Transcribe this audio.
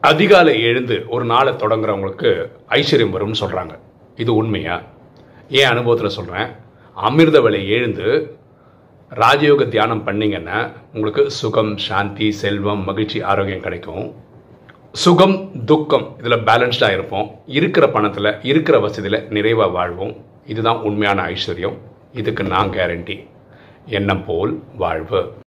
அதிகாலை எழுந்து ஒரு நாளை தொடங்குறவங்களுக்கு ஐஸ்வர்யம் வரும்னு சொல்கிறாங்க இது உண்மையா? ஏன் அனுபவத்தில் சொல்கிறேன் அமிர்த வேலை எழுந்து ராஜயோக தியானம் பண்ணிங்கன்னா உங்களுக்கு சுகம் சாந்தி செல்வம் மகிழ்ச்சி ஆரோக்கியம் கிடைக்கும். சுகம் துக்கம் இதில் பேலன்ஸ்டாக இருப்போம். இருக்கிற பணத்தில் இருக்கிற வசதியில் நிறைவாக வாழ்வோம். இதுதான் உண்மையான ஐஸ்வர்யம். இதுக்கு நான் கேரண்டி எண்ணம் போல் வாழ்வு.